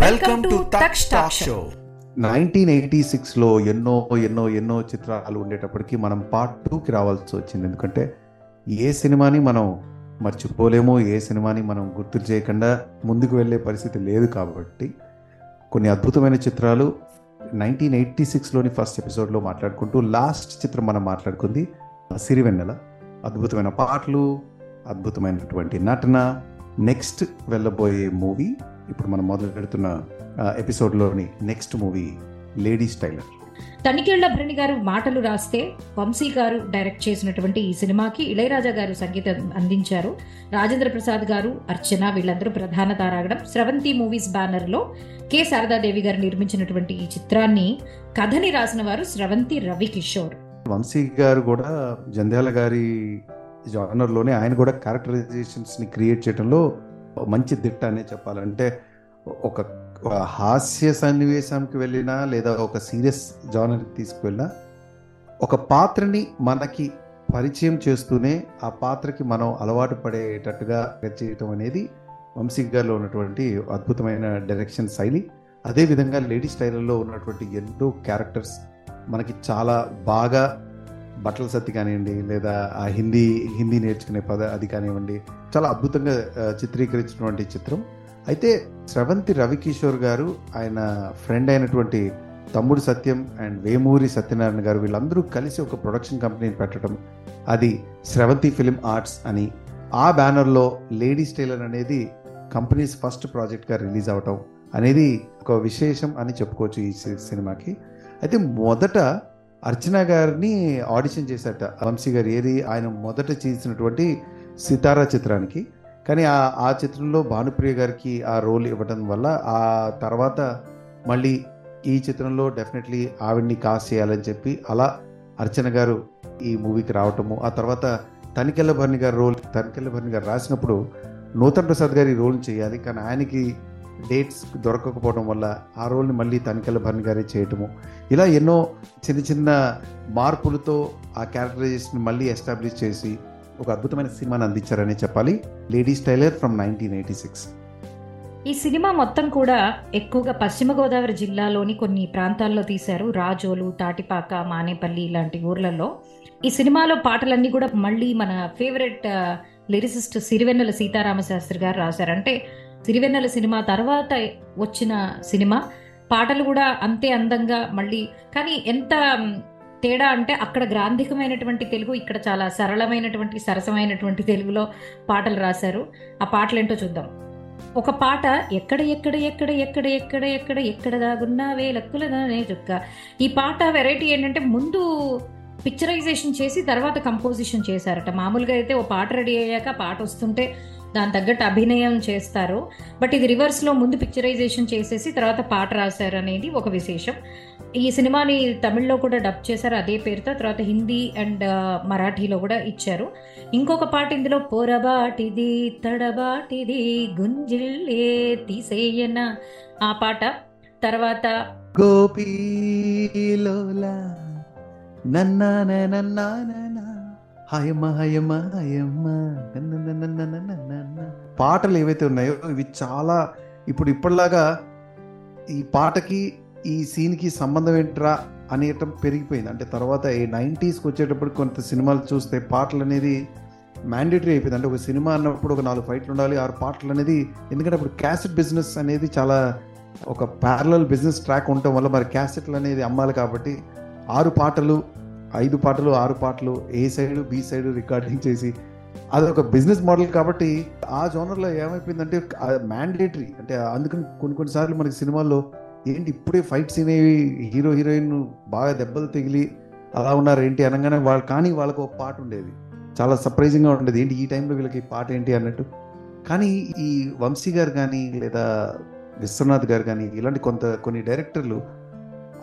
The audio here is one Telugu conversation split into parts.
Welcome to Taksh talk show nineteen eighty సిక్స్లో ఎన్నో ఎన్నో ఎన్నో చిత్రాలు ఉండేటప్పటికి మనం పార్ట్ టూకి రావాల్సి వచ్చింది. ఎందుకంటే ఏ సినిమాని మనం మర్చిపోలేము ఏ సినిమాని మనం గుర్తు చేయకుండా ముందుకు వెళ్ళే పరిస్థితి లేదు కాబట్టి కొన్ని అద్భుతమైన చిత్రాలు నైన్టీన్ ఎయిటీ సిక్స్లోని ఫస్ట్ ఎపిసోడ్లో మాట్లాడుకుంటూ లాస్ట్ చిత్రం మనం మాట్లాడుకుంది సిరివెన్నెల అద్భుతమైన పాటలు అద్భుతమైనటువంటి నటన నెక్స్ట్ వెళ్ళబోయే మూవీ ఇప్పుడు మనం మొదలు పెడుతున్న ఎపిసోడ్లోని next movie ladies tailor. Tanikella Bharani garu మాటలు రాస్తే వంశీ గారు డైరెక్ట్ చేసినటువంటి ఈ సినిమాకి ఇళయరాజా గారు సంగీతం అందించారు. రాజేంద్ర ప్రసాద్ గారు అర్చన వీళ్ళందరూ ప్రధాన తారాగడం స్రవంతి మూవీస్ బ్యానర్లో కె. శారదాదేవి గారు నిర్మించినటువంటి ఈ చిత్రాన్ని కథని రాసిన వారు స్రవంతి రవి కిషోర్ వంశీ గారు కూడా జంధ్యాల గారి జానర్లోనే ఆయన కూడా క్యారెక్టరైజేషన్స్ని క్రియేట్ చేయడంలో మంచి దిట్ట అనే చెప్పాలంటే ఒక హాస్య సన్నివేశానికి వెళ్ళినా లేదా ఒక సీరియస్ జానర్కి తీసుకువెళ్ళినా ఒక పాత్రని మనకి పరిచయం చేస్తూనే ఆ పాత్రకి మనం అలవాటు పడేటట్టుగా చేయటం అనేది వంశీ గారిలో ఉన్నటువంటి అద్భుతమైన డైరెక్షన్ శైలి. అదేవిధంగా లేడీస్ టైలర్లో ఉన్నటువంటి ఎన్నో క్యారెక్టర్స్ మనకి చాలా బాగా బట్టల సత్తి కానివ్వండి లేదా ఆ హిందీ హిందీ నేర్చుకునే పద అది కానివ్వండి చాలా అద్భుతంగా చిత్రీకరించినటువంటి చిత్రం. అయితే స్రవంతి రవికిషోర్ గారు ఆయన ఫ్రెండ్ అయినటువంటి తమ్ముడు సత్యం అండ్ వేమూరి సత్యనారాయణ గారు వీళ్ళందరూ కలిసి ఒక ప్రొడక్షన్ కంపెనీని పెట్టడం. అది స్రవంతి ఫిలిం ఆర్ట్స్ అని. ఆ బ్యానర్లో లేడీస్ టైలర్ అనేది కంపెనీస్ ఫస్ట్ ప్రాజెక్ట్గా రిలీజ్ అవటం అనేది ఒక విశేషం అని చెప్పుకోవచ్చు ఈ సినిమాకి. అయితే మొదట అర్చన గారిని ఆడిషన్ చేశాట వంశీ గారు ఏది ఆయన మొదట చేసినటువంటి సితారా చిత్రానికి. కానీ ఆ ఆ చిత్రంలో భానుప్రియ గారికి ఆ రోల్ ఇవ్వడం వల్ల ఆ తర్వాత మళ్ళీ ఈ చిత్రంలో డెఫినెట్లీ ఆవిడ్ని కాస్ట్ చేయాలని చెప్పి అలా అర్చన గారు ఈ మూవీకి రావటము ఆ తర్వాత తనికెళ్ళ భరణి గారి రోల్ తనికెళ్ళ భరణి గారు రాసినప్పుడు నూతన్ ప్రసాద్ గారి రోల్ చేయాలి. కానీ ఆయనకి డేట్స్ దొరకకపోవడం వల్ల ఆ రోల్ని మళ్ళీ తనికెళ్ళ భరణ్ గారే చేయటము. ఇలా ఎన్నో చిన్న చిన్న మార్పులతో ఆ క్యారెక్టరైజేషన్ మళ్ళీ ఎస్టాబ్లిష్ చేసి ఒక అద్భుతమైన సినిమాని అందించారని చెప్పాలి. Ladies tailor from nineteen eighty six. ఈ సినిమా మొత్తం కూడా ఎక్కువగా పశ్చిమ గోదావరి జిల్లాలోని కొన్ని ప్రాంతాల్లో తీశారు. రాజోలు తాటిపాక మానేపల్లి ఇలాంటి ఊర్లలో. ఈ సినిమాలో పాటలన్నీ కూడా మళ్ళీ మన ఫేవరెట్ లిరిసిస్ట్ సిరివెన్నెల సీతారామశాస్త్రి గారు రాశారు. అంటే సిరివెన్నెల సినిమా తర్వాత వచ్చిన సినిమా. పాటలు కూడా అంతే అందంగా మళ్ళీ కానీ ఎంత తేడా అంటే అక్కడ గ్రాంధికమైనటువంటి తెలుగు ఇక్కడ చాలా సరళమైనటువంటి సరసమైనటువంటి తెలుగులో పాటలు రాశారు. ఆ పాటలు ఏంటో చూద్దాం. ఒక పాట ఎక్కడ ఎక్కడ ఎక్కడ ఎక్కడ ఎక్కడ ఎక్కడ ఎక్కడ దాగున్నావే లక్కులదానే చుక్క. ఈ పాట వెరైటీ ఏంటంటే ముందు పిక్చరైజేషన్ చేసి తర్వాత కంపోజిషన్ చేశారట. మామూలుగా అయితే ఓ పాట రెడీ అయ్యాక పాట వస్తుంటే దాని తగ్గట్టు అభినయం చేస్తారు. బట్ ఇది రివర్స్లో ముందు పిక్చరైజేషన్ చేసేసి తర్వాత పాట రాశారు అనేది ఒక విశేషం. ఈ సినిమాని తమిళ్ళో కూడా డబ్ చేశారు అదే పేరుతో తర్వాత హిందీ అండ్ మరాఠీలో కూడా ఇచ్చారు. ఇంకొక పాట ఇందులో పొరబాటిది తడబాటిది గుంజిల్లే తీసేయన ఆ పాట. తర్వాత గోపీలోలా నన్నా నన్నా హయమ హయమ హయమ పాటలు ఏవైతే ఉన్నాయో ఇవి చాలా ఇప్పుడు ఇప్పటిలాగా ఈ పాటకి ఈ సీన్కి సంబంధం ఏంట్రా అనేయటం పెరిగిపోయింది. అంటే తర్వాత ఈ నైంటీస్కి వచ్చేటప్పుడు కొంత సినిమాలు చూస్తే పాటలు అనేది మ్యాండేటరీ అయిపోయింది. అంటే ఒక సినిమా అన్నప్పుడు ఒక నాలుగు ఫైట్లు ఉండాలి ఆరు పాటలు అనేది ఎందుకంటే అప్పుడు క్యాసెట్ బిజినెస్ అనేది చాలా ఒక ప్యారలల్ బిజినెస్ ట్రాక్ ఉండటం వల్ల మరి క్యాసెట్లు అనేది అమ్మాలి కాబట్టి ఆరు పాటలు ఐదు పాటలు ఆరు పాటలు A side B side recording చేసి అది ఒక బిజినెస్ మోడల్ కాబట్టి ఆ జోనర్లో ఏమైపోయిందంటే మ్యాండేటరీ అంటే అందుకని కొన్ని కొన్నిసార్లు మనకి సినిమాల్లో ఏంటి ఇప్పుడే ఫైట్ సీన్ అయ్యి హీరో హీరోయిన్ బాగా దెబ్బలు తగిలి అలా ఉన్నారు ఏంటి అనగానే వాళ్ళు కానీ వాళ్ళకు ఒక పాట ఉండేది. చాలా సర్ప్రైజింగ్గా ఉండేది. ఏంటి ఈ టైంలో వీళ్ళకి పాట ఏంటి అన్నట్టు. కానీ ఈ వంశీ గారు కానీ లేదా విశ్వనాథ్ గారు కానీ ఇలాంటి కొంత కొన్ని డైరెక్టర్లు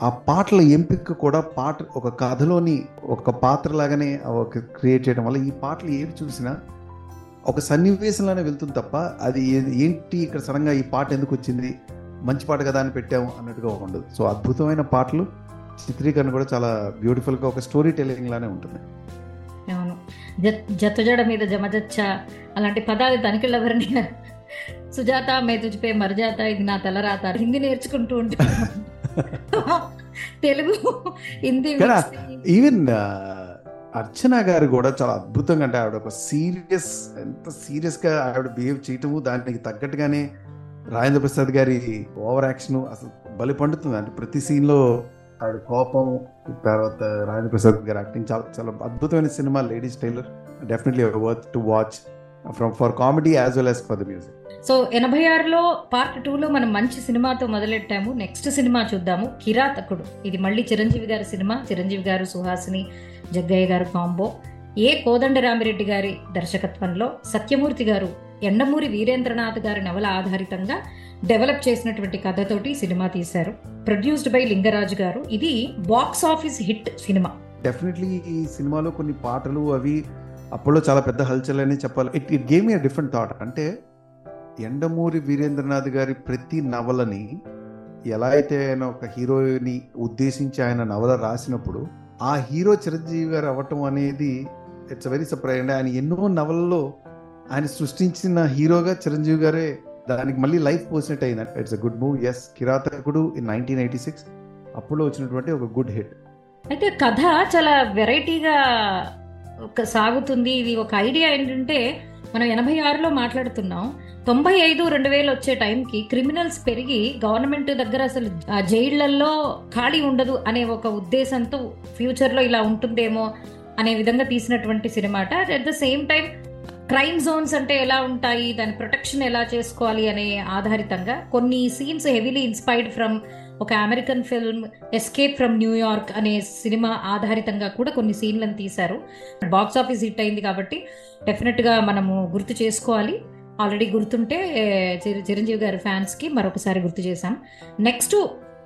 ఆ పాటల ఎంపిక కూడా పాట ఒక కథలోని ఒక పాత్ర లాగానే ఒక క్రియేట్ చేయడం వల్ల ఈ పాటలు ఏవి చూసినా ఒక సన్నివేశంలోనే వెళ్తుంది తప్ప అది ఏంటి ఇక్కడ సడన్గా ఈ పాట ఎందుకు వచ్చింది మంచి పాట కదా అని పెట్టాము అన్నట్టుగా ఉండదు. సో అద్భుతమైన పాటలు చిత్రీకరణ కూడా చాలా బ్యూటిఫుల్గా ఒక స్టోరీ టెలింగ్ లానే ఉంటుంది. అవును. జ- జత్తుజడ మీద జమజచ్చ అలాంటి పదాలు తనికెళ్ళెవరిని సుజాత మెతుచిపే మరజాత ఇది నా తలరాత హిందీ నేర్చుకుంటూ ఉంటాను తెలుగు హిందీ. ఈవెన్ అర్చన గారు కూడా చాలా అద్భుతంగా అంటే ఆవిడ ఒక సీరియస్ ఎంత సీరియస్గా ఆవిడ బిహేవ్ చేయటము దానికి తగ్గట్టుగానే రాజేంద్ర ప్రసాద్ గారి ఓవర్ యాక్షన్ అసలు బలి పండుతుంది. అంటే ప్రతి సీన్లో ఆవిడ కోపం తర్వాత రాజేంద్ర ప్రసాద్ గారి యాక్టింగ్ చాలా చాలా అద్భుతమైన cinema ladies tailor definitely worth to watch from for comedy as well as for the music so ఎనభై ఆరులో పార్ట్ టూలో మనం మంచి సినిమాతో మొదలెట్టాము. నెక్స్ట్ సినిమా చూద్దాము. కిరాతకుడు ఇది మళ్ళీ చిరంజీవి గారి సినిమా. చిరంజీవి గారు సుహాసిని జగ్గయ్య గారు కాంబో. ఏ కోదండరామిరెడ్డి గారి దర్శకత్వంలో సత్యమూర్తి గారు ఎండమూరి వీరేంద్రనాథ్ గారి నవల ఆధారితంగా డెవలప్ చేసినటువంటి కథతోటి సినిమా తీశారు. Produced by Lingaraju garu. ఇది box office hit cinema. Definitely ఈ సినిమాలో కొన్ని పాటలు అవి అప్పట్లో చాలా పెద్ద హల్చల్ అని చెప్పాలి. It it game a different thought అంటే ఎండమూరి వీరేంద్రనాథ్ గారి ప్రతి నవలని ఎలా అయితే ఆయన ఒక హీరోని ఉద్దేశించి ఆయన నవల రాసినప్పుడు ఆ హీరో చిరంజీవి గారు అవ్వటం అనేది ఇట్స్ వెరీ సర్ప్రైజ్ అండి ఆయన ఎన్నో నవలలో ఆయన సృష్టించిన హీరోగా చిరంజీవి గారే దానికి మళ్ళీ లైఫ్ పోసినట్టు అయింది. It's a good move as Kirathakudu in nineteen eighty six అప్పుడు వచ్చినటువంటి ఒక గుడ్ హిట్ అయితే కథ చాలా వెరైటీగా ఒక సాగుతుంది. ఇది ఒక ఐడియా ఏంటంటే మనం ఎనభై ఆరులో మాట్లాడుతున్నాం. తొంభై ఐదు రెండు వేలు వచ్చే టైంకి క్రిమినల్స్ పెరిగి గవర్నమెంట్ దగ్గర అసలు జైళ్ళలో ఖాళీ ఉండదు అనే ఒక ఉద్దేశంతో ఫ్యూచర్లో ఇలా ఉంటుందేమో అనే విధంగా తీసినటువంటి సినిమాట at. The same time crime zones అంటే ఎలా ఉంటాయి? దాని ప్రొటెక్షన్ ఎలా చేసుకోవాలి అనే ఆధారితంగా కొన్ని సీన్స్ హెవీలీ ఇన్స్పైర్డ్ ఫ్రమ్ ఒక American film escape from New York అనే సినిమా ఆధారితంగా కూడా కొన్ని సీన్లను తీశారు. బాక్స్ ఆఫీస్ హిట్ అయింది కాబట్టి డెఫినెట్గా మనము గుర్తు చేసుకోవాలి. ఆల్రెడీ గుర్తుంటే చిరంజీవి గారి ఫ్యాన్స్కి మరొకసారి గుర్తు చేశాం. నెక్స్ట్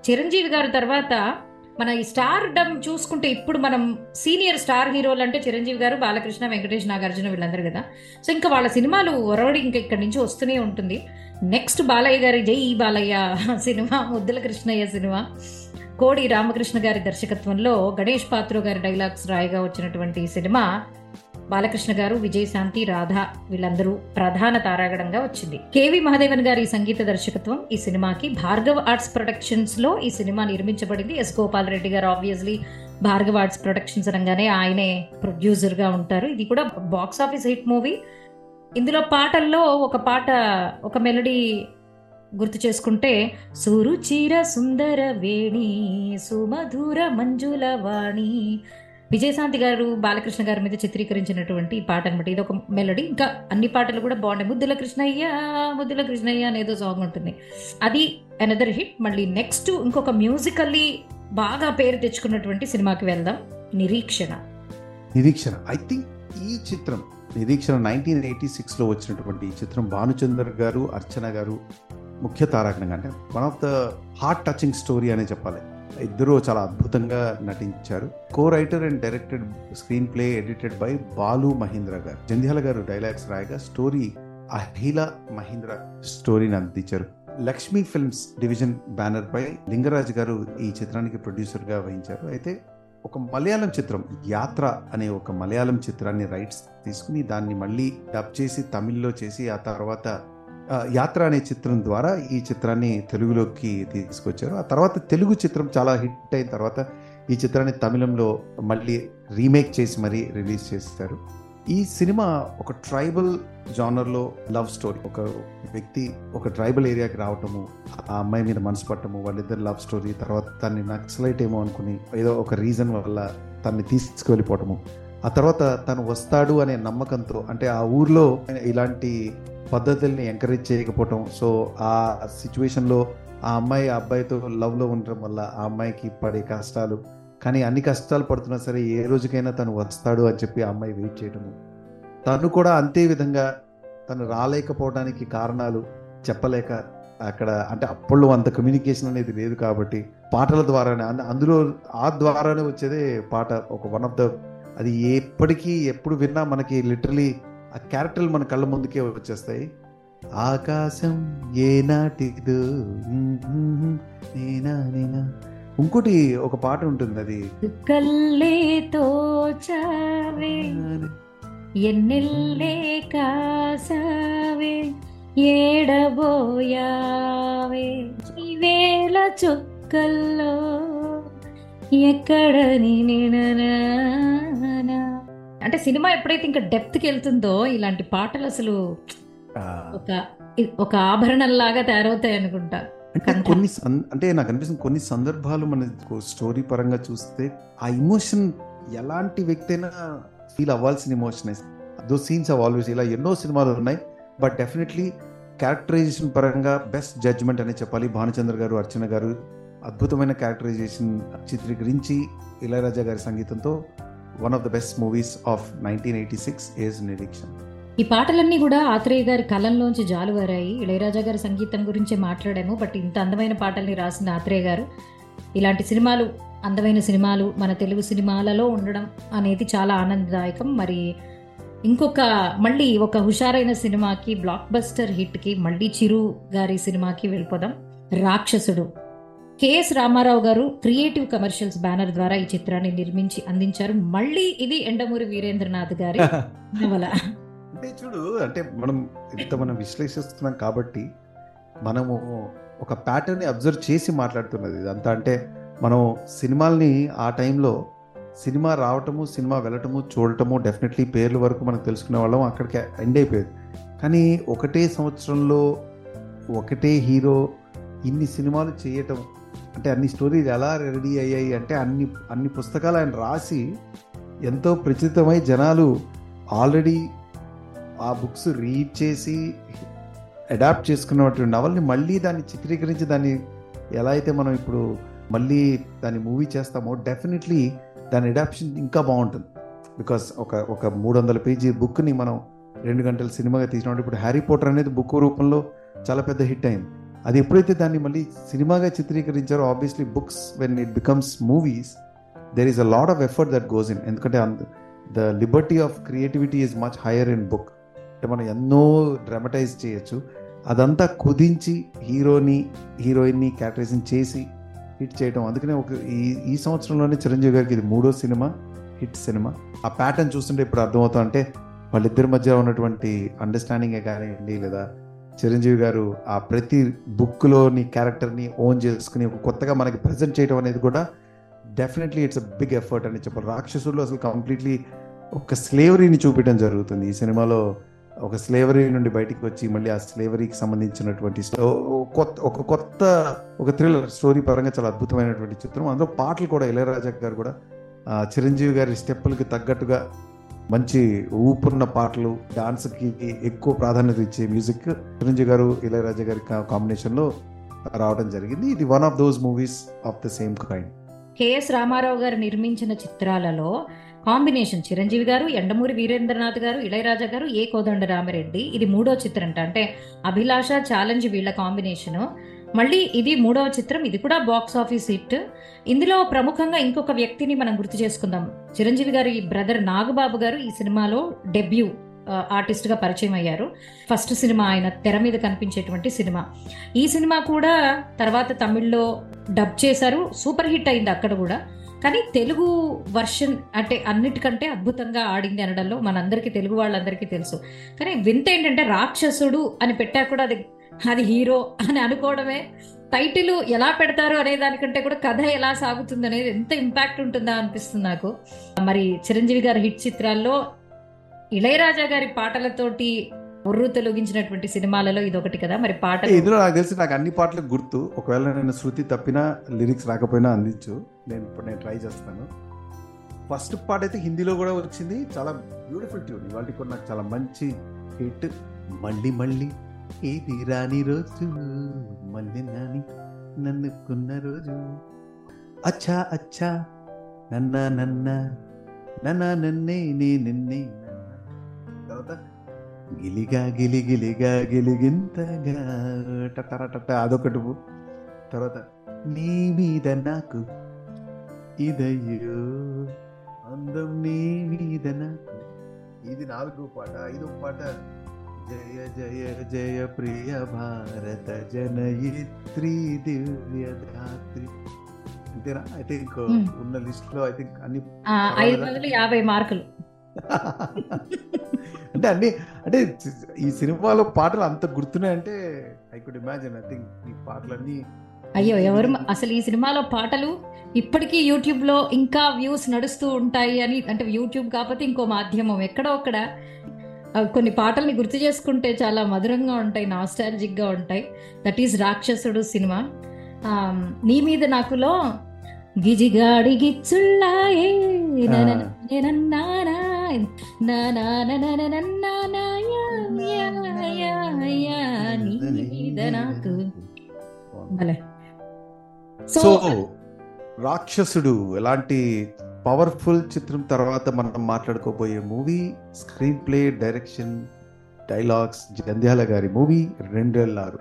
చిరంజీవి గారి తర్వాత మన ఈ స్టార్ డమ్ చూసుకుంటే ఇప్పుడు మనం సీనియర్ స్టార్ హీరోలు అంటే చిరంజీవి గారు బాలకృష్ణ వెంకటేష్ నాగార్జున వీళ్ళందరూ కదా. సో ఇంకా వాళ్ళ సినిమాలు ఒరవడి ఇంకా ఇక్కడి నుంచి వస్తూనే ఉంటుంది. నెక్స్ట్ బాలయ్య గారి జై బాలయ్య సినిమా ముద్దుల కృష్ణయ్య సినిమా. కోడి రామకృష్ణ గారి దర్శకత్వంలో గణేష్ పాత్రో గారి డైలాగ్స్ రాయిగా వచ్చినటువంటి సినిమా బాలకృష్ణ గారు విజయశాంతి రాధ వీళ్ళందరూ ప్రధాన తారాగణంగా వచ్చింది. కేవి మహాదేవన్ గారి సంగీత దర్శకత్వం ఈ సినిమాకి భార్గవ్ ఆర్ట్స్ ప్రొడక్షన్స్లో ఈ సినిమా నిర్మించబడింది. ఎస్ గోపాల్ రెడ్డి గారు ఆబ్వియస్లీ భార్గవ్ ఆర్ట్స్ ప్రొడక్షన్స్ అనగానే ఆయనే ప్రొడ్యూసర్గా ఉంటారు. ఇది కూడా బాక్స్ ఆఫీస్ హిట్ మూవీ ఇందులో పాటల్లో ఒక పాట ఒక మెలడీ గుర్తు చేసుకుంటే సురుచిర సుందర వేణి సుమధుర మంజుల వాణి విజయశాంతి గారు బాలకృష్ణ గారి మీద చిత్రీకరించినటువంటి ఈ పాట అనమాట ఇది ఒక మెలడీ ఇంకా అన్ని పాటలు కూడా బాగున్నాయి. ముద్దుల కృష్ణయ్య ముద్దుల కృష్ణయ్య అనేదో సాంగ్ ఉంటుంది. అది అనదర్ హిట్ మళ్ళీ నెక్స్ట్ ఇంకొక మ్యూజికల్లీ బాగా పేరు తెచ్చుకున్నటువంటి సినిమాకి వెళ్దాం. నిరీక్షణ. నిరీక్షణ. ఐ థింక్ ఈ చిత్రం నిరీక్షణ నైన్టీన్ ఎయిటీ సిక్స్లో వచ్చినటువంటి ఈ చిత్రం భానుచందర్ గారు అర్చన గారు ముఖ్య తారాగణంగా అంటే one of the heart touching story అనే చెప్పాలి. ఇద్దరు చాలా అద్భుతంగా నటించారు. Co writer and directed screenplay edited by Balu Mahendra garu. Jandhyala garu dialogues రాయగా story అహిల Mahendra స్టోరీని అందించారు. లక్ష్మీ ఫిల్మ్స్ డివిజన్ బ్యానర్ పై లింగరాజ్ గారు ఈ చిత్రానికి ప్రొడ్యూసర్గా వహించారు. అయితే ఒక మలయాళం చిత్రం యాత్ర అనే ఒక మలయాళం చిత్రాన్ని రైట్స్ తీసుకుని దాన్ని మళ్ళీ డబ్ చేసి తమిళ్ళో చేసి ఆ తర్వాత యాత్ర అనే చిత్రం ద్వారా ఈ చిత్రాన్ని తెలుగులోకి తీసుకొచ్చారు. ఆ తర్వాత తెలుగు చిత్రం చాలా హిట్ అయిన తర్వాత ఈ చిత్రాన్ని తమిళంలో మళ్ళీ రీమేక్ చేసి మరీ రిలీజ్ చేస్తారు. ఈ సినిమా ఒక ట్రైబల్ జానర్లో లవ్ స్టోరీ. ఒక వ్యక్తి ఒక ట్రైబల్ ఏరియాకి రావటము ఆ అమ్మాయి మీద మనసు పట్టము వాళ్ళిద్దరు లవ్ స్టోరీ తర్వాత తన్ని నక్సలైట్ ఏమో అనుకుని ఏదో ఒక రీజన్ వల్ల తన్ని తీసుకువెళ్ళిపోవటము. ఆ తర్వాత తను వస్తాడు అనే నమ్మకంతో అంటే ఆ ఊర్లో ఇలాంటి పద్ధతుల్ని ఎంకరేజ్ చేయకపోవటం. సో ఆ సిచ్యువేషన్లో ఆ అమ్మాయి ఆ అబ్బాయితో లవ్లో ఉండటం వల్ల ఆ అమ్మాయికి పడే కష్టాలు. కానీ అన్ని కష్టాలు పడుతున్నా సరే ఏ రోజుకైనా తను వస్తాడు అని చెప్పి ఆ అమ్మాయి వెయిట్ చేయటము. తను కూడా అంతే విధంగా తను రాలేకపోవడానికి కారణాలు చెప్పలేక అక్కడ అంటే అప్పట్లో అంత కమ్యూనికేషన్ అనేది లేదు కాబట్టి పాటల ద్వారానే. అందులో ఆ ద్వారానే వచ్చేదే పాట. ఒక వన్ ఆఫ్ ద అది ఎప్పటికీ ఎప్పుడు విన్నా మనకి లిటరలీ ఆ క్యారెక్టర్లు మన కళ్ళ ముందుకే వచ్చేస్తాయి. ఆకాశం ఏ నాటిదో నేనా నేనా. ఇంకోటి ఒక పాట ఉంటుంది అది. కల్లే తోచావే ఎన్నెల్లే కాసావే ఏడబోయావే. ఈ వేళ చుక్కల్లో ఎక్కడ నీ నిననానా. అంటే సినిమా ఎప్పుడైతే ఇంకా డెప్త్కి వెళ్తుందో ఇలాంటి పాటలు అసలు ఒక ఒక ఆభరణంలాగా తయారవుతాయి అనుకుంటా. అంటే. కొన్ని అంటే నాకు అనిపిస్తుంది కొన్ని సందర్భాలు మన స్టోరీ పరంగా చూస్తే ఆ ఇమోషన్ ఎలాంటి వ్యక్తి అయినా ఫీల్ అవ్వాల్సిన emotion though scenes of always ఇలా ఎన్నో సినిమాలు ఉన్నాయి బట్ డెఫినెట్లీ క్యారెక్టరైజేషన్ పరంగా బెస్ట్ జడ్జ్మెంట్ అనే చెప్పాలి. భానుచంద్ర గారు అర్చన గారు అద్భుతమైన క్యారెక్టరైజేషన్ చిత్రీకరించి ఇళయరాజా గారి సంగీతంతో one of the best movies of nineteen eighty six age Nireekshan ఈ పాటలన్నీ కూడా ఆత్రేయ గారి కలంలోంచి జాలువారాయి. ఇళయరాజా గారి సంగీతం గురించి మాట్లాడాము బట్ ఇంత అందమైన పాటల్ని రాసిన ఆత్రేయ గారు. ఇలాంటి సినిమాలు అందమైన సినిమాలు మన తెలుగు సినిమాలలో ఉండడం అనేది చాలా ఆనందదాయకం. మరి ఇంకొక మళ్ళీ ఒక హుషారైన సినిమాకి బ్లాక్ బస్టర్ హిట్కి మళ్ళీ చిరు గారి సినిమాకి వెళ్ళిపోదాం. రాక్షసుడు. కెఎస్ రామారావు గారు క్రియేటివ్ కమర్షియల్స్ బ్యానర్ ద్వారా ఈ చిత్రాన్ని నిర్మించి అందించారు. మళ్ళీ ఇది ఎండమూరి వీరేంద్రనాథ్ గారి నవల. అంటే చూడు అంటే మనం ఇంత మనం విశ్లేషిస్తున్నాం కాబట్టి మనము ఒక ప్యాటర్న్ అబ్జర్వ్ చేసి మాట్లాడుతున్నది ఇదంతా. అంటే మనం సినిమాల్ని ఆ టైంలో సినిమా రావటము సినిమా వెళ్ళటము చూడటము డెఫినెట్లీ పేర్ల వరకు మనం తెలుసుకునే వాళ్ళం అక్కడికి ఎండ్ అయిపోయేది. కానీ ఒకటే సంవత్సరంలో ఒకటే హీరో ఇన్ని సినిమాలు చేయటం అంటే అన్ని స్టోరీలు ఎలా రెడీ అయ్యాయి అంటే అన్ని అన్ని పుస్తకాలు ఆయన రాసి ఎంతో ప్రచురితమై జనాలు ఆల్రెడీ ఆ బుక్స్ రీడ్ చేసి అడాప్ట్ చేసుకున్నటువంటి నవల్ని మళ్ళీ దాన్ని చిత్రీకరించి దాన్ని ఎలా అయితే మనం ఇప్పుడు మళ్ళీ దాన్ని మూవీ చేస్తామో డెఫినెట్లీ దాని అడాప్షన్ ఇంకా బాగుంటుంది. బికాస్ ఒక ఒక మూడు వందల పేజీ బుక్ని మనం రెండు గంటల సినిమాగా తీసినప్పుడు ఇప్పుడు హ్యారీ పోటర్ అనేది బుక్ రూపంలో చాలా పెద్ద హిట్ అయింది. అది ఎప్పుడైతే దాన్ని మళ్ళీ సినిమాగా చిత్రీకరించారో obviously books when it becomes movies there is a lot of effort that goes in ఎందుకంటే the liberty of creativity is much higher in book అంటే మనం ఎన్నో డ్రామటైజ్ చేయొచ్చు. అదంతా కుదించి హీరోని హీరోయిన్ని క్యారెక్టరైజింగ్ చేసి హిట్ చేయడం అందుకనే ఒక ఈ ఈ సంవత్సరంలోనే చిరంజీవి గారికి ఇది మూడో సినిమా హిట్ సినిమా ఆ ప్యాటర్న్ చూస్తుంటే ఇప్పుడు అర్థమవుతా అంటే వాళ్ళిద్దరి మధ్య ఉన్నటువంటి అండర్స్టాండింగే కానివ్వండి లేదా చిరంజీవి గారు ఆ ప్రతి బుక్లోని క్యారెక్టర్ని ఓన్ చేసుకుని కొత్తగా మనకి ప్రజెంట్ చేయడం అనేది కూడా definitely it's a big effort అని చెప్పాలి. రాక్షసుల్లో అసలు కంప్లీట్లీ ఒక స్లేవరీని చూపించడం జరుగుతుంది. ఈ సినిమాలో ఒక స్లేవరీ నుండి బయటికి వచ్చి మళ్ళీ ఆ స్లేవరీకి సంబంధించినటువంటి స్టో- కొత్త ఒక కొత్త ఒక థ్రిల్లర్ స్టోరీ పరంగా చాలా అద్భుతమైనటువంటి చిత్రం. అందులో పాటలు కూడా ఇళయరాజా గారు కూడా చిరంజీవి గారి స్టెప్పులకి తగ్గట్టుగా మంచి ఊపున్న పాటలు డాన్స్కి ఎక్కువ ప్రాధాన్యత ఇచ్చే మ్యూజిక్ చిరంజీవి గారు ఇళయరాజా గారి కాంబినేషన్లో రావడం జరిగింది. ఇది one of those movies of the same kind K S Rama Rao garu నిర్మించిన చిత్రాలలో కాంబినేషన్ చిరంజీవి గారు ఎండమూరి వీరేంద్రనాథ్ గారు ఇళయరాజా గారు ఏ కోదండ రామిరెడ్డి ఇది మూడో చిత్రం అంటే. అభిలాష ఛాలెంజ్ వీళ్ళ కాంబినేషన్ మళ్ళీ ఇది మూడవ చిత్రం ఇది కూడా బాక్స్ ఆఫీస్ హిట్. ఇందులో ప్రముఖంగా ఇంకొక వ్యక్తిని మనం గుర్తు చేసుకుందాం. చిరంజీవి గారి బ్రదర్ నాగబాబు గారు ఈ సినిమాలో డెబ్యూ ఆర్టిస్ట్గా పరిచయం అయ్యారు. ఫస్ట్ సినిమా ఆయన తెర మీద కనిపించేటువంటి సినిమా. ఈ సినిమా కూడా తర్వాత తమిళ్ళో డబ్ చేశారు. సూపర్ హిట్ అయింది అక్కడ కూడా. కానీ తెలుగు వర్షన్ అంటే అన్నిటికంటే అద్భుతంగా ఆడింది అనడంలో మనందరికీ తెలుగు వాళ్ళందరికీ తెలుసు. కానీ వింత ఏంటంటే రాక్షసుడు అని పెట్టా కూడా అది అది హీరో అని అనుకోవడమే. టైటిల్ ఎలా పెడతారు అనే దానికంటే కూడా కథ ఎలా సాగుతుంది అనేది ఎంత ఇంపాక్ట్ ఉంటుందా అనిపిస్తుంది నాకు. మరి చిరంజీవి గారి హిట్ చిత్రాల్లో ఇళయరాజా గారి పాటలతోటి ఉర్రు తొలగించినటువంటి సినిమాలలో ఇది ఒకటి కదా మరి పాటలు. ఇందులో నాకు తెలిసి నాకు అన్ని పాటలు గుర్తు. ఒకవేళ నేను శృతి తప్పినా లిరిక్స్ రాకపోయినా అందించు. నేను ఇప్పుడు నేను ట్రై చేస్తాను. ఫస్ట్ పాట అయితే హిందీలో కూడా వచ్చింది. చాలా బ్యూటిఫుల్ ట్యూన్. ఇవాళ కూడా నాకు చాలా మంచి హిట్. మళ్ళీ మళ్ళీ ఇది రాని రోజు మళ్ళీ నాని నన్నుకున్న రోజు. అచ్చా అచ్చా నన్న నన్న నన్న నన్నే నే నిన్నే తర్వాత గిలిగా గిలి గిలిగా గిలిగింతగా టటర టట అదొకటి తర్వాత నీ మీద నాకు ఇదయ్యో అందం నీ మీద నాకు. ఇది నాలుగో పాట ఐదో పాట. జయ జయ జయ ప్రియ భారత జనయిత్రి దివ్య ధాత్రి. అంతేనా? I think Hmm. ఉన్న లిస్ట్లో ఐ థింక్ అన్ని ఐదు వందల యాభై మార్కులు. అంటే అన్ని అంటే ఈ సినిమాలో పాటలు అంత గుర్తున్నాయంటే I could imagine I think ఈ పాటలన్నీ అయ్యో ఎవరు అసలు ఈ సినిమాలో పాటలు ఇప్పటికీ యూట్యూబ్లో ఇంకా వ్యూస్ నడుస్తూ ఉంటాయి అని అంటే యూట్యూబ్ కాకపోతే ఇంకో మాధ్యమం ఎక్కడో అక్కడ కొన్ని పాటల్ని గుర్తు చేసుకుంటే చాలా మధురంగా ఉంటాయి నాస్టాలజిక్గా ఉంటాయి. దట్ ఈస్ రాక్షసుడు సినిమా. నీ మీద నాకులో గిజిగాడి నాకు. సో రాక్షసుడు ఎలాంటి పవర్ఫుల్ చిత్రం తర్వాత మనం మాట్లాడుకోబోయే movie screenplay direction dialogues Jandhyala గారి మూవీ రెండేళ్ళారు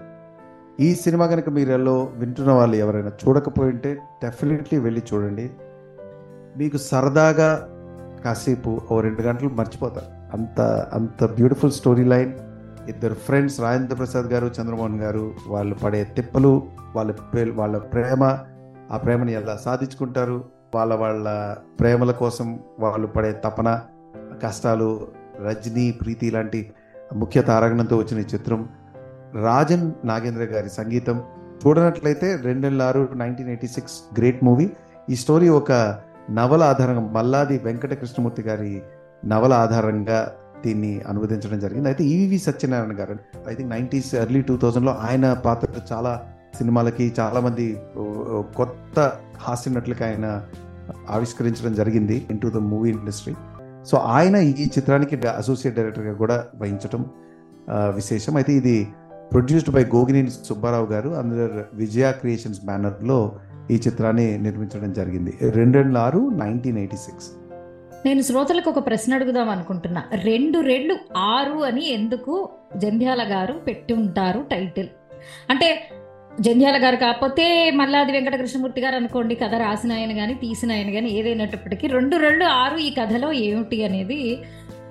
ఈ సినిమా కనుక మీరెల్లో వింటున్న వాళ్ళు ఎవరైనా చూడకపోయి ఉంటే డెఫినెట్లీ వెళ్ళి చూడండి. మీకు సరదాగా కాసేపు ఓ రెండు గంటలు మర్చిపోతారు. అంత అంత బ్యూటిఫుల్ స్టోరీ లైన్. ఇద్దరు ఫ్రెండ్స్ రాజేంద్ర ప్రసాద్ గారు చంద్రమోహన్ గారు వాళ్ళు పడే తిప్పలు వాళ్ళ వాళ్ళ ప్రేమ ఆ ప్రేమని ఎలా సాధించుకుంటారు? వాళ్ళ వాళ్ళ ప్రేమల కోసం వాళ్ళు పడే తపన కష్టాలు రజనీ ప్రీతి లాంటి ముఖ్య తారాగణంతో వచ్చిన చిత్రం. రాజన్ నాగేంద్ర గారి సంగీతం. చూడనట్లయితే Rendu Rellu Aaru nineteen eighty six great movie. ఈ స్టోరీ ఒక నవల ఆధారంగా మల్లాది వెంకట కృష్ణమూర్తి గారి నవల ఆధారంగా దీన్ని అనువదించడం జరిగింది. అయితే E V Satyanarayana garu I think nineties early two థౌజండ్లో ఆయన పాత్ర చాలా సినిమాలకి చాలామంది కొత్త హాస్య నటులకి ఆయన ఆవిష్కరించడం జరిగింది into the movie industry so ఆయన ఈ చిత్రానికి అసోసియేట్ డైరెక్టర్గా కూడా వహించడం విశేషం. అయితే ఇది ప్రొడ్యూస్డ్ బై గోగినేని సుబ్బారావు గారు అందర్ విజయ క్రియేషన్స్ బ్యానర్లో ఈ చిత్రాన్ని నిర్మించడం జరిగింది. రెండు ఆరు నైన్టీన్ ఎయిటీ సిక్స్ నేను శ్రోతలకు ఒక ప్రశ్న అడుగుదాం అనుకుంటున్నా. రెండు రెండు ఆరు అని ఎందుకు జంధ్యాల గారు పెట్టి ఉంటారు టైటిల్? అంటే జంధ్యాల గారు కాకపోతే మల్లాది వెంకట కృష్ణమూర్తి గారు అనుకోండి కథ రాసిన ఆయన కానీ తీసిన ఆయన కానీ ఏదైనప్పటికీ రెండు రెండు ఆరు ఈ కథలో ఏమిటి అనేది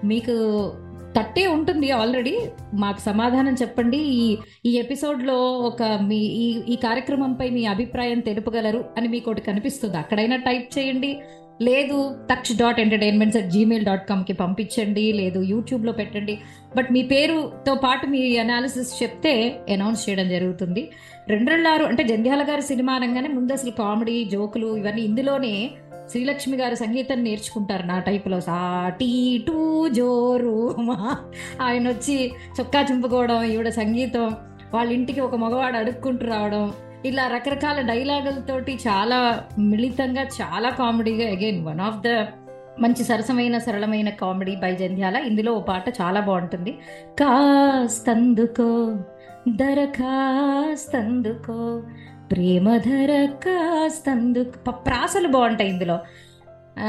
మీకు తట్టే ఉంటుంది ఆల్రెడీ. మాకు సమాధానం చెప్పండి. ఈ ఈ ఎపిసోడ్లో ఒక మీ ఈ ఈ కార్యక్రమంపై మీ అభిప్రాయం తెలుపగలరు అని మీకు ఒకటి కనిపిస్తుంది. అక్కడైనా టైప్ చేయండి. లేదు Taksh dot entertainments at Gmail dot కామ్కి పంపించండి. లేదు యూట్యూబ్లో పెట్టండి. బట్ మీ పేరుతో పాటు మీ అనాలిసిస్ చెప్తే అనౌన్స్ చేయడం జరుగుతుంది. రెండ్రెళ్ళారు అంటే జంధ్యాల గారి సినిమా అనగానే ముందు అసలు కామెడీ జోకులు ఇవన్నీ ఇందులోనే శ్రీలక్ష్మి గారు సంగీతం నేర్చుకుంటారు నా టైపులో సాటి టూ జోరు. మా ఆయన వచ్చి చొక్కా చింపుకోవడం ఈవిడ సంగీతం వాళ్ళ ఇంటికి ఒక మగవాడు అడుక్కుంటూ రావడం ఇలా రకరకాల డైలాగులతోటి చాలా మిళితంగా చాలా కామెడీగా అగైన్ వన్ ఆఫ్ ద మంచి సరసమైన సరళమైన కామెడీ బై జంధ్యాల. ఇందులో ఓ పాట చాలా బాగుంటుంది. కాస్తందుకో దరఖాస్తందుకో ప్రేమ దరఖాస్తందుకు ప- ప్రాసలు బాగుంటాయి ఇందులో.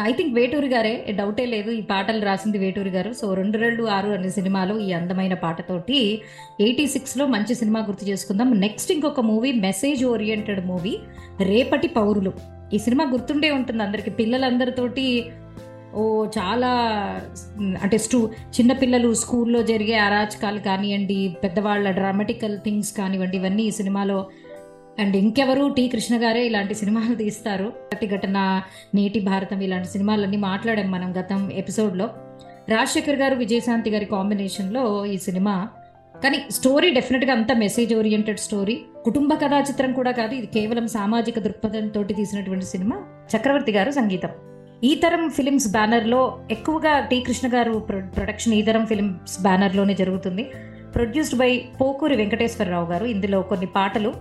ఐ థింక్ వేటూరి గారే డౌటే లేదు ఈ పాటలు రాసింది వేటూరి గారు. సో రెండు రెండు ఆరు అనే సినిమాలో ఈ అందమైన పాటతోటి ఎయిటీ సిక్స్లో మంచి సినిమా గుర్తు చేసుకుందాం. నెక్స్ట్ ఇంకొక మూవీ మెసేజ్ ఓరియంటెడ్ మూవీ రేపటి పౌరులు. ఈ సినిమా గుర్తుండే ఉంటుంది అందరికి. పిల్లలందరితోటి ఓ చాలా అంటే స్టూ చిన్నపిల్లలు స్కూల్లో జరిగే అరాచకాలు కానివ్వండి పెద్దవాళ్ళ డ్రామాటికల్ థింగ్స్ కానివ్వండి ఇవన్నీ ఈ సినిమాలో అండ్ ఇంకెవరు టీ కృష్ణ గారే ఇలాంటి సినిమాలు తీస్తారు. ప్రతి ఘటన నేటి భారతం ఇలాంటి సినిమాలన్నీ మాట్లాడాం మనం గతం ఎపిసోడ్లో. రాజశేఖర్ గారు విజయశాంతి గారి కాంబినేషన్లో ఈ సినిమా. కానీ స్టోరీ డెఫినెట్గా అంత మెసేజ్ ఓరియంటెడ్ స్టోరీ కుటుంబ కథా చిత్రం కూడా కాదు ఇది కేవలం సామాజిక దృక్పథంతో తీసినటువంటి సినిమా. చక్రవర్తి గారు సంగీతం. ఈ తరం ఫిలిమ్స్ బ్యానర్లో ఎక్కువగా టి కృష్ణ గారు ప్రొ- ప్రొడక్షన్ ఈ తరం ఫిలిమ్స్ బ్యానర్లోనే జరుగుతుంది. ప్రొడ్యూస్డ్ బై పోకూరి వెంకటేశ్వరరావు గారు. ఇందులో కొన్ని పాటలు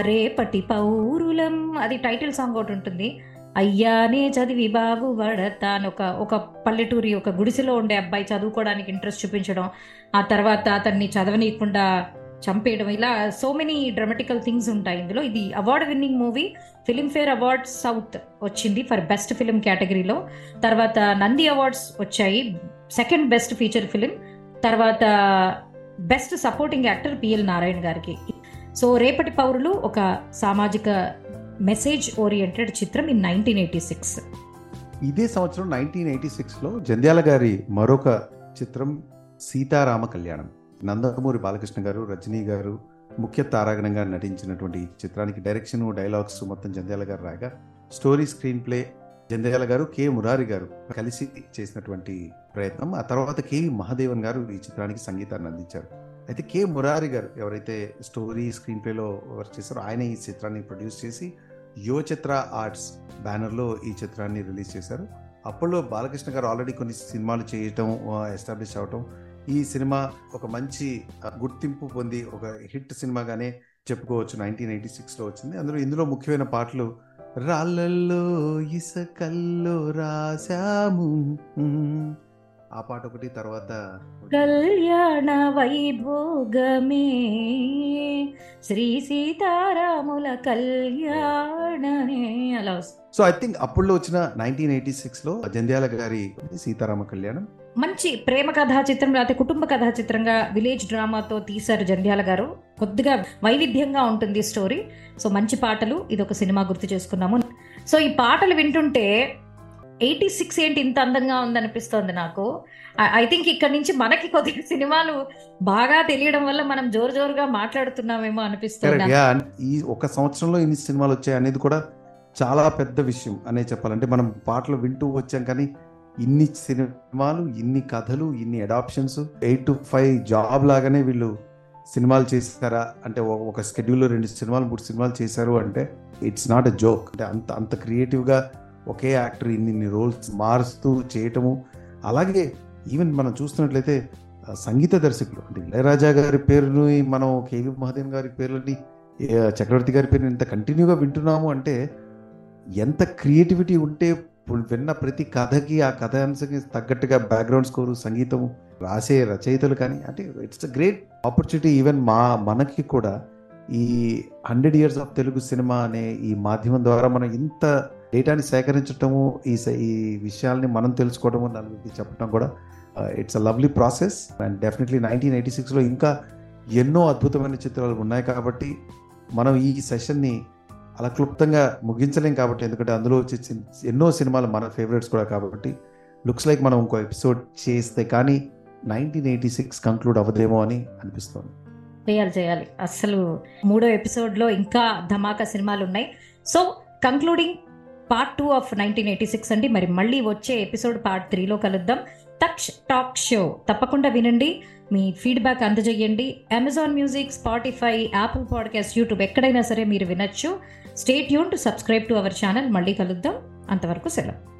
రేపటి పౌరులం అది టైటిల్ సాంగ్ ఒకటి ఉంటుంది. అయ్యానే చదివి బాగుపడతా అని ఒక ఒక పల్లెటూరి ఒక గుడిసెలో ఉండే అబ్బాయి చదువుకోవడానికి ఇంట్రెస్ట్ చూపించడం ఆ తర్వాత అతన్ని చదవనీయకుండా చంపేయడం ఇలా సో మెనీ డ్రామాటికల్ థింగ్స్ ఉంటాయి ఇందులో. ఇది award winning movie. Filmfare awards south వచ్చింది ఫర్ బెస్ట్ ఫిలిం కేటగిరీలో. తర్వాత నంది అవార్డ్స్ వచ్చాయి. Second best feature film. తర్వాత best supporting actor P L Narayana గారికి. సో రేపటి పౌరులు ఒక సామాజిక మెసేజ్ ఓరియంటెడ్ చిత్రం ఇన్ నైన్టీన్ ఎయిటీ సిక్స్. ఇదే సంవత్సరం నైన్టీన్ ఎయిటీ సిక్స్లో జంధ్యాల గారి మరొక చిత్రం సీతారామ కళ్యాణం. నందమూరి బాలకృష్ణ గారు రజనీ గారు ముఖ్య తారాగణంగా నటించినటువంటి ఈ చిత్రానికి డైరెక్షన్ డైలాగ్స్ మొత్తం జంధ్యాల గారు రాగా స్టోరీ స్క్రీన్ ప్లే జంధ్యాల గారు కె మురారి గారు కలిసి చేసినటువంటి ప్రయత్నం. ఆ తర్వాత కె మహాదేవన్ గారు ఈ చిత్రానికి సంగీతాన్ని అందించారు. అయితే కె మురారి గారు ఎవరైతే స్టోరీ స్క్రీన్ ప్లేలో వర్క్ చేశారో ఆయన ఈ చిత్రాన్ని ప్రొడ్యూస్ చేసి యో చిత్ర ఆర్ట్స్ బ్యానర్లో ఈ చిత్రాన్ని రిలీజ్ చేశారు. అప్పట్లో బాలకృష్ణ గారు ఆల్రెడీ కొన్ని సినిమాలు చేయటం ఎస్టాబ్లిష్ అవటం ఈ సినిమా ఒక మంచి గుర్తింపు పొంది ఒక హిట్ సినిమాగానే చెప్పుకోవచ్చు. నైన్టీన్ ఎయిటీ సిక్స్లో వచ్చింది. అందులో ఇందులో ముఖ్యమైన పాటలు రాళ్ళల్లో ఇసకల్లో రాశాము. ఆ పాట ఒకటి తర్వాత కళ్యాణ వైభోగమే. శ్రీ సీతారాముల కళ్యాణమే. అలా సో ఐ థింక్ అప్పుడులో వచ్చిన నైన్టీన్ ఎయిటీ సిక్స్లో జంధ్యాల గారి సీతారామ కళ్యాణం. మంచి ప్రేమ కథా చిత్రం లేకపోతే కుటుంబ కథా చిత్రంగా విలేజ్ డ్రామాతో తీశారు జంధ్యాల గారు. కొద్దిగా వైవిధ్యంగా ఉంటుంది స్టోరీ. సో మంచి పాటలు. ఇది ఒక సినిమా గుర్తు చేసుకున్నాము. సో ఈ పాటలు వింటుంటే ఎయిటీ సిక్స్ ఏంటి ఇంత అందంగా ఉందనిపిస్తోంది నాకు. ఐ థింక్ ఇక్కడ నుంచి మనకి కొద్దిగా సినిమాలు బాగా తెలియడం వల్ల మనం జోరు జోరుగా మాట్లాడుతున్నామేమో అనిపిస్తుంది. ఈ ఒక సంవత్సరంలో ఇన్ని సినిమాలు వచ్చాయి అనేది కూడా చాలా పెద్ద విషయం అనే చెప్పాలంటే మనం పాటలు వింటూ వచ్చాం కానీ ఇన్ని సినిమాలు ఇన్ని కథలు ఇన్ని adaptations eight to five job లాగానే వీళ్ళు సినిమాలు చేస్తారా అంటే ఒక- ఒక స్కెడ్యూల్లో రెండు సినిమాలు మూడు సినిమాలు చేశారు అంటే ఇట్స్ నాట్ ఎ జోక్ అంటే అంత అంత క్రియేటివ్గా ఒకే యాక్టర్ ఇన్ని ఇన్ని రోల్స్ మారుస్తూ చేయటము. అలాగే ఈవెన్ మనం చూస్తున్నట్లయితే సంగీత దర్శకులు అంటే ఇళయరాజా గారి పేరుని మనం కేవి మహాదేవన్ గారి పేర్లని చక్రవర్తి గారి పేరుని ఇంత కంటిన్యూగా వింటున్నాము అంటే ఎంత క్రియేటివిటీ ఉంటే విన్న ప్రతి కథకి ఆ కథాంశకి తగ్గట్టుగా బ్యాక్గ్రౌండ్ స్కోరు సంగీతము రాసే రచయితలు కానీ అంటే it's a great opportunity even మా మనకి కూడా ఈ హండ్రెడ్ ఇయర్స్ ఆఫ్ తెలుగు సినిమా అనే ఈ మాధ్యమం ద్వారా మనం ఇంత డేటాని సేకరించటము ఈ స- ఈ విషయాల్ని మనం తెలుసుకోవడము నలుగురికి చెప్పడం కూడా it's a lovely process and definitely nineteen eighty సిక్స్లో ఇంకా ఎన్నో అద్భుతమైన చిత్రాలు ఉన్నాయి కాబట్టి మనం ఈ సెషన్ని అలా క్లుప్తంగా ముగించలేం కాబట్టి ఎందుకంటే అందులో వచ్చే ఎన్నో సినిమాలు మన ఫేవరెట్స్ కూడా కాబట్టి లుక్స్ లైక్ మనం ఇంకో ఎపిసోడ్ చేస్తే కానీ నైన్టీన్ ఎయిటీ సిక్స్ కంక్లూడ్ అవ్వదేమో అని అనిపిస్తుంది. చేయాలి చేయాలి. అసలు మూడో ఎపిసోడ్లో ఇంకా ధమాకా సినిమాలు ఉన్నాయి. So concluding part two of nineteen eighty six అండి. మరి మళ్ళీ వచ్చే ఎపిసోడ్ పార్ట్ త్రీలో కలుద్దాం. తక్ష టాక్ షో తప్పకుండా వినండి. మీ feedback అందజేయండి. Amazon music Spotify Apple podcast YouTube ఎక్కడైనా సరే మీరు వినొచ్చు. Stay Yoon to subscribe to our channel మళ్ళీ కలుద్దాం. అంతవరకు సెలవు.